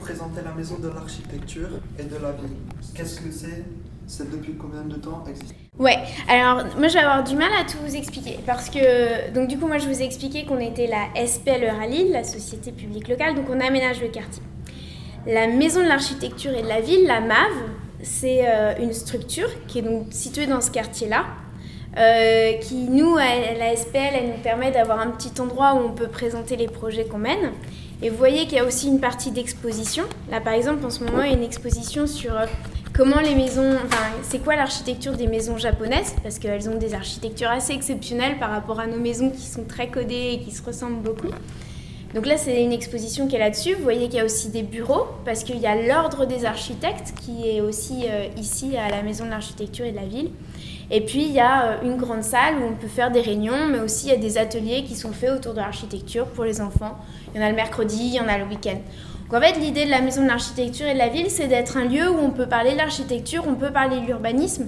Présenter la maison de l'architecture et de la ville Qu'est-ce que c'est C'est depuis combien de temps existe? Ouais, alors moi je vais avoir du mal à tout vous expliquer parce que, donc du coup, moi je vous ai expliqué qu'on était la SPL Euralille, la Société publique locale, donc on aménage le quartier. La maison de l'architecture et de la ville, la MAV, c'est euh, une structure qui est donc située dans ce quartier-là, euh, qui nous, à la SPL, elle nous permet d'avoir un petit endroit où on peut présenter les projets qu'on mène. Et vous voyez qu'il y a aussi une partie d'exposition. Là, par exemple, en ce moment, il y a une exposition sur euh, comment les maisons, enfin, c'est quoi l'architecture des maisons japonaises, parce qu'elles ont des architectures assez exceptionnelles par rapport à nos maisons qui sont très codées et qui se ressemblent beaucoup. Donc là, c'est une exposition qui est là-dessus. Vous voyez qu'il y a aussi des bureaux, parce qu'il y a l'ordre des architectes qui est aussi euh, ici à la Maison de l'Architecture et de la Ville. Et puis, il y a euh, une grande salle où on peut faire des réunions, mais aussi il y a des ateliers qui sont faits autour de l'architecture pour les enfants. Il y en a le mercredi, il y en a le week-end. Donc en fait, l'idée de la Maison de l'Architecture et de la Ville, c'est d'être un lieu où on peut parler de l'architecture, on peut parler de l'urbanisme,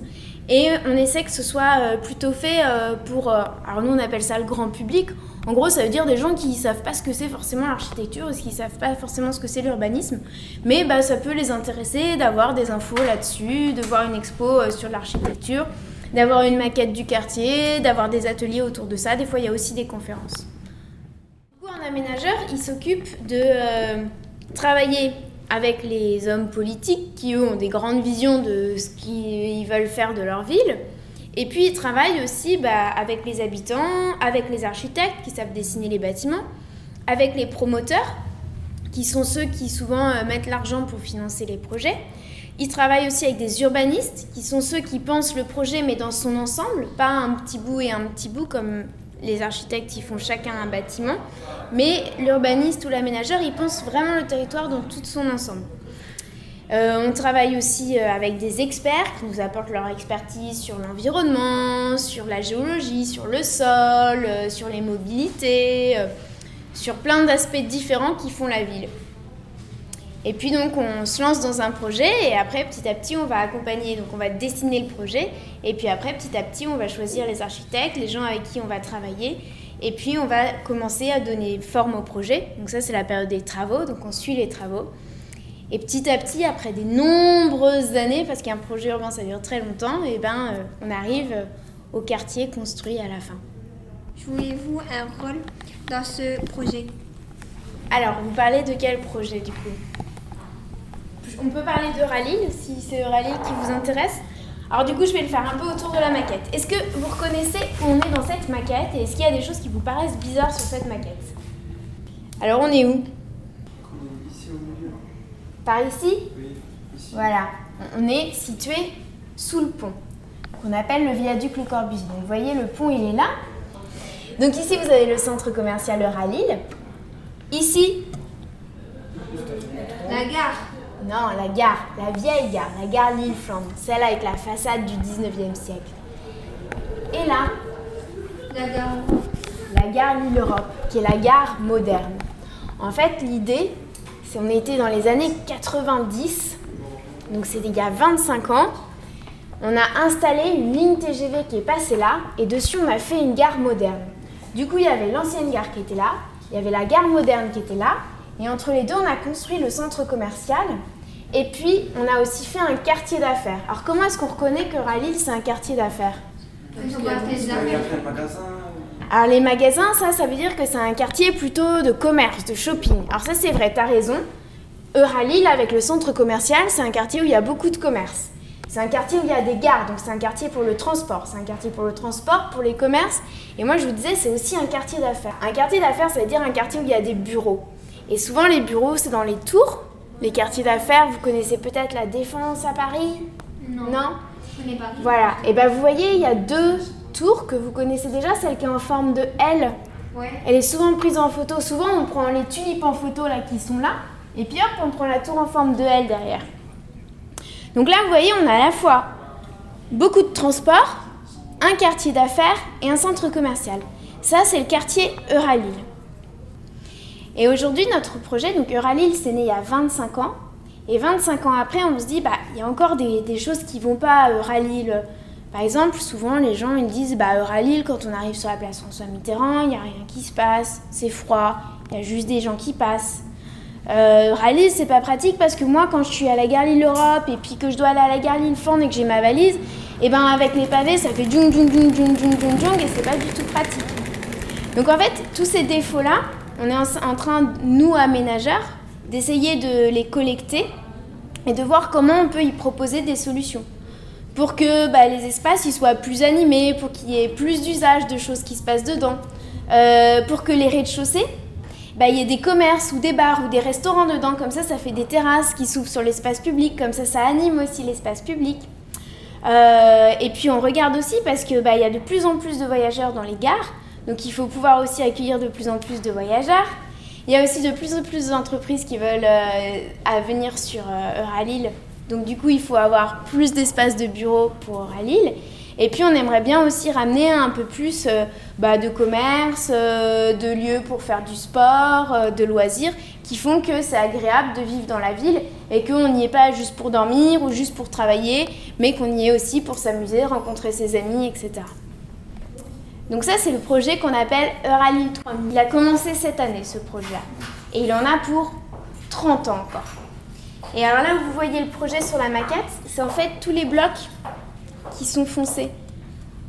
et on essaie que ce soit euh, plutôt fait pour, alors nous on appelle ça le grand public, en gros, ça veut dire des gens qui ne savent pas ce que c'est forcément l'architecture, ou qui ne savent pas forcément ce que c'est l'urbanisme, mais bah, ça peut les intéresser d'avoir des infos là-dessus, de voir une expo euh, sur l'architecture, d'avoir une maquette du quartier, d'avoir des ateliers autour de ça. Des fois, il y a aussi des conférences. Du coup, un aménageur, il s'occupe de euh, travailler avec les hommes politiques qui, eux, ont des grandes visions de ce qu'ils veulent faire de leur ville et puis il travaille aussi bah, avec les habitants, avec les architectes qui savent dessiner les bâtiments, avec les promoteurs, qui sont ceux qui souvent euh, mettent l'argent pour financer les projets. Il travaille aussi avec des urbanistes, qui sont ceux qui pensent le projet mais dans son ensemble, pas un petit bout et un petit bout comme les architectes qui font chacun un bâtiment, mais l'urbaniste ou l'aménageur, il pense vraiment le territoire dans tout son ensemble. Euh, on travaille aussi euh, avec des experts qui nous apportent leur expertise sur l'environnement, sur la géologie, sur le sol, euh, sur les mobilités, sur plein d'aspects différents qui font la ville. Et puis donc on se lance dans un projet et après petit à petit on va accompagner, donc on va dessiner le projet et puis après petit à petit on va choisir les architectes, les gens avec qui on va travailler et puis on va commencer à donner forme au projet. Donc ça c'est la période des travaux, donc on suit les travaux. Et petit à petit, après des nombreuses années, parce qu'un projet urbain ça dure très longtemps, et eh ben, euh, on arrive au quartier construit à la fin. Jouez-vous un rôle dans ce projet? Alors, vous parlez de quel projet du coup? On peut parler de Rallye, si c'est Rallye qui vous intéresse. Alors du coup, je vais le faire un peu autour de la maquette. Est-ce que vous reconnaissez où on est dans cette maquette? Et est-ce qu'il y a des choses qui vous paraissent bizarres sur cette maquette? Alors on est où? Par ici Oui, ici. Voilà, on est situé sous le pont, qu'on appelle le viaduc Le Corbusier. Donc vous voyez, le pont, il est là. Donc ici, vous avez le centre commercial Euralille. Ici, la gare. Non, la gare, la vieille gare, la gare Lille-Flandre, celle avec la façade du 19e siècle. Et là, la gare. La gare Lille-Europe, qui est la gare moderne. En fait, l'idée, on était dans les années 90, donc c'était il y a 25 ans. On a installé une ligne TGV qui est passée là, et dessus on a fait une gare moderne. Du coup, il y avait l'ancienne gare qui était là, il y avait la gare moderne qui était là, et entre les deux, on a construit le centre commercial. Et puis, on a aussi fait un quartier d'affaires. Alors, comment est-ce qu'on reconnaît que Ralil, c'est un quartier d'affaires? Alors les magasins, ça, ça veut dire que c'est un quartier plutôt de commerce, de shopping. Alors ça c'est vrai, t'as raison. Euralille, avec le centre commercial, c'est un quartier où il y a beaucoup de commerce. C'est un quartier où il y a des gares, donc c'est un quartier pour le transport. C'est un quartier pour le transport, pour les commerces. Et moi je vous disais, c'est aussi un quartier d'affaires. Un quartier d'affaires, ça veut dire un quartier où il y a des bureaux. Et souvent les bureaux, c'est dans les tours. Les quartiers d'affaires, vous connaissez peut-être la Défense à Paris? Non. Non? Je pas. Voilà. Et ben vous voyez, il y a deux tour que vous connaissez déjà, celle qui est en forme de L. Elle est souvent prise en photo. Souvent, on prend les tulipes en photo là qui sont là, et puis hop, on prend la tour en forme de L derrière. Donc là, vous voyez, on a à la fois beaucoup de transport, un quartier d'affaires et un centre commercial. Ça, c'est le quartier Euralille. Et aujourd'hui, notre projet, donc Euralille, c'est né il y a 25 ans. Et 25 ans après, on se dit, bah, il y a encore des, des choses qui vont pas à Euralille par exemple, souvent les gens ils disent bah quand on arrive sur la place François Mitterrand, il n'y a rien qui se passe, c'est froid, il y a juste des gens qui passent. Euh, c'est pas pratique parce que moi, quand je suis à la gare Lille-Europe et puis que je dois aller à la gare Lille-Fond et que j'ai ma valise, et ben avec les pavés, ça fait djung djung djung djung djung djung djung et c'est pas du tout pratique. Donc en fait, tous ces défauts-là, on est en train, nous, aménageurs, d'essayer de les collecter et de voir comment on peut y proposer des solutions. Pour que bah, les espaces soient plus animés, pour qu'il y ait plus d'usage de choses qui se passent dedans, euh, pour que les rez-de-chaussée, bah, il y ait des commerces ou des bars ou des restaurants dedans, comme ça ça fait des terrasses qui s'ouvrent sur l'espace public, comme ça ça anime aussi l'espace public. Euh, et puis on regarde aussi parce qu'il bah, y a de plus en plus de voyageurs dans les gares, donc il faut pouvoir aussi accueillir de plus en plus de voyageurs. Il y a aussi de plus en plus d'entreprises qui veulent euh, venir sur Euralille. Donc du coup, il faut avoir plus d'espace de bureau pour Euralille. Et puis on aimerait bien aussi ramener un peu plus euh, bah, de commerce, de lieux pour faire du sport, de loisirs, qui font que c'est agréable de vivre dans la ville et qu'on n'y est pas juste pour dormir ou juste pour travailler, mais qu'on y est aussi pour s'amuser, rencontrer ses amis, etc. Donc ça, c'est le projet qu'on appelle Euralil 3000. Il a commencé cette année, ce projet-là. Et il en a pour 30 ans encore. Et alors là, vous voyez le projet sur la maquette, c'est en fait tous les blocs qui sont foncés.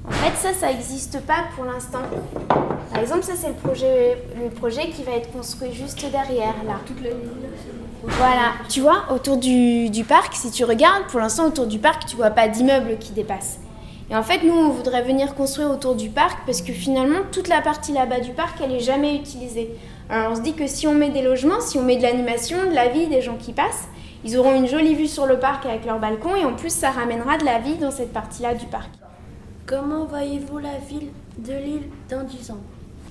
En fait, ça, ça n'existe pas pour l'instant. Par exemple, ça, c'est le projet, le projet qui va être construit juste derrière, là. Voilà, tu vois, autour du, du parc, si tu regardes, pour l'instant, autour du parc, tu vois pas d'immeubles qui dépassent. Et en fait, nous, on voudrait venir construire autour du parc parce que finalement, toute la partie là-bas du parc, elle n'est jamais utilisée. Alors on se dit que si on met des logements, si on met de l'animation, de la vie, des gens qui passent, ils auront une jolie vue sur le parc avec leur balcon et en plus, ça ramènera de la vie dans cette partie-là du parc. Comment voyez-vous la ville de Lille dans 10 ans?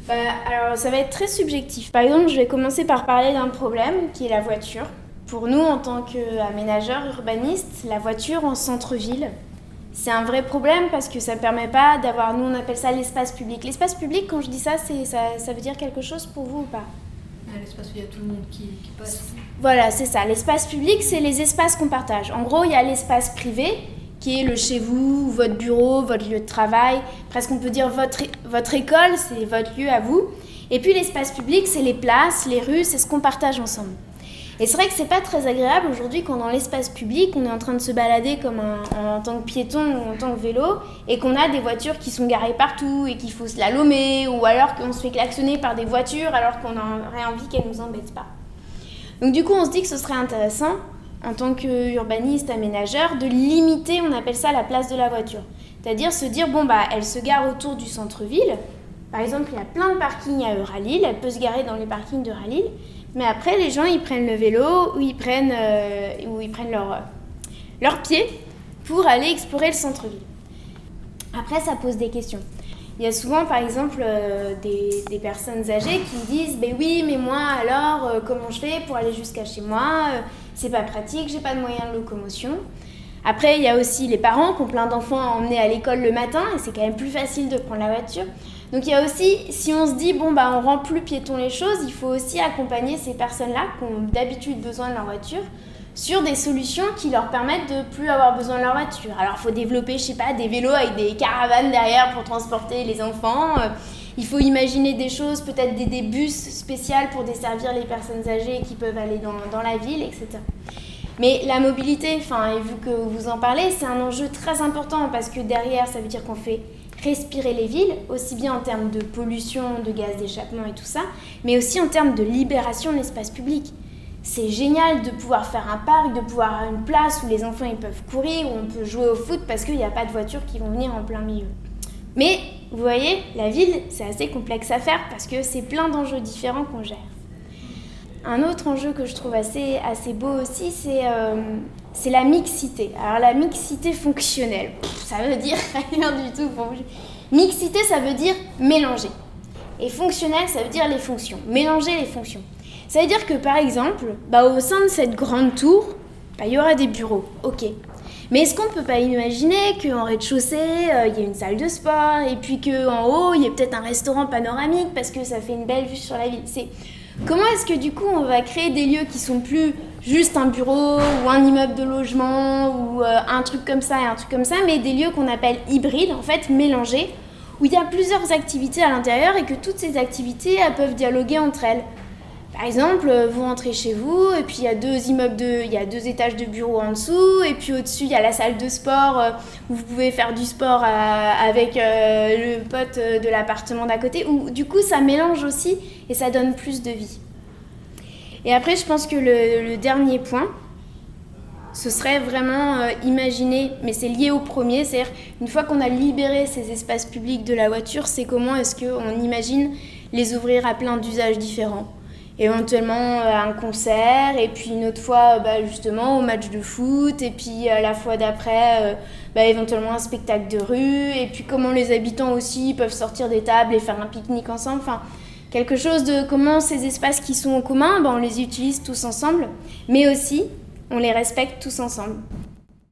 Bah, alors ça va être très subjectif. Par exemple, je vais commencer par parler d'un problème qui est la voiture. Pour nous, en tant qu'aménageurs urbanistes, la voiture en centre-ville, c'est un vrai problème parce que ça ne permet pas d'avoir, nous on appelle ça l'espace public. L'espace public, quand je dis ça, ça, ça veut dire quelque chose pour vous ou pas? L'espace où il y a tout le monde qui, passe. Voilà, c'est ça. L'espace public, c'est les espaces qu'on partage. En gros, il y a l'espace privé, qui est le chez vous, votre bureau, votre lieu de travail. Presque on peut dire votre, votre école, c'est votre lieu à vous. Et puis l'espace public, c'est les places, les rues, c'est ce qu'on partage ensemble. Et c'est vrai que c'est pas très agréable aujourd'hui quand dans l'espace public, on est en train de se balader comme en tant que piéton ou en tant que vélo et qu'on a des voitures qui sont garées partout et qu'il faut se slalomer ou alors qu'on se fait klaxonner par des voitures alors qu'on aurait envie qu'elles nous embêtent pas. Donc du coup, on se dit que ce serait intéressant en tant qu'urbaniste, aménageur, de limiter, on appelle ça la place de la voiture. C'est-à-dire se dire, bon, bah, elle se gare autour du centre-ville. Par exemple, il y a plein de parkings à Euralille, elle peut se garer dans les parkings d'Euralille. Mais après, les gens, ils prennent le vélo ou ils prennent, euh, ou ils prennent leur, leur pied pour aller explorer le centre-ville. Après, ça pose des questions. Il y a souvent, par exemple, euh, des, des, personnes âgées qui disent Ben oui, mais moi, alors, euh, comment je fais pour aller jusqu'à chez moi C'est pas pratique, j'ai pas de moyens de locomotion. Après, il y a aussi les parents qui ont plein d'enfants à emmener à l'école le matin et c'est quand même plus facile de prendre la voiture. Donc il y a aussi, si on se dit, bon, bah, on rend plus piéton les choses, il faut aussi accompagner ces personnes-là qui ont d'habitude besoin de leur voiture sur des solutions qui leur permettent de plus avoir besoin de leur voiture. Alors il faut développer, je sais pas, des vélos avec des caravanes derrière pour transporter les enfants. Euh, il faut imaginer des choses, peut-être des, bus spéciaux pour desservir les personnes âgées qui peuvent aller dans, dans la ville, etc. Mais la mobilité, enfin, et vu que vous en parlez, c'est un enjeu très important parce que derrière, ça veut dire qu'on fait respirer les villes, aussi bien en termes de pollution, de gaz d'échappement et tout ça, mais aussi en termes de libération de l'espace public. C'est génial de pouvoir faire un parc, de pouvoir avoir une place où les enfants ils peuvent courir, où on peut jouer au foot parce qu'il n'y a pas de voitures qui vont venir en plein milieu. Mais vous voyez, la ville, c'est assez complexe à faire parce que c'est plein d'enjeux différents qu'on gère. Un autre enjeu que je trouve assez, assez beau aussi, c'est euh, c'est la mixité. Alors la mixité fonctionnelle, ça veut dire rien du tout pour Mixité, ça veut dire mélanger. Et fonctionnel, ça veut dire les fonctions. Mélanger les fonctions. Ça veut dire que par exemple, bah, au sein de cette grande tour, bah, il y aura des bureaux. Ok. Mais est-ce qu'on ne peut pas imaginer qu'en rez-de-chaussée, euh, il y a une salle de sport et puis qu'en haut, il y a peut-être un restaurant panoramique parce que ça fait une belle vue sur la ville? C'est Comment est-ce que du coup on va créer des lieux qui sont plus juste un bureau ou un immeuble de logement ou euh, un truc comme ça et un truc comme ça, mais des lieux qu'on appelle hybrides, en fait mélangés, où il y a plusieurs activités à l'intérieur et que toutes ces activités peuvent dialoguer entre elles. Par exemple, euh, vous rentrez chez vous et puis il y a deux immeubles il y a deux étages de bureaux en dessous et puis au-dessus il y a la salle de sport euh, où vous pouvez faire du sport euh, avec le pote de l'appartement d'à côté. Où du coup ça mélange aussi et ça donne plus de vie. Et après, je pense que le dernier point, ce serait vraiment imaginer, mais c'est lié au premier, c'est-à-dire une fois qu'on a libéré ces espaces publics de la voiture, c'est comment est-ce qu'on imagine les ouvrir à plein d'usages différents éventuellement euh, un concert et puis une autre fois bah, justement au match de foot et puis euh, la fois d'après euh, bah, éventuellement un spectacle de rue et puis comment les habitants aussi peuvent sortir des tables et faire un pique-nique ensemble enfin quelque chose de comment ces espaces qui sont en commun bah, on les utilise tous ensemble mais aussi on les respecte tous ensemble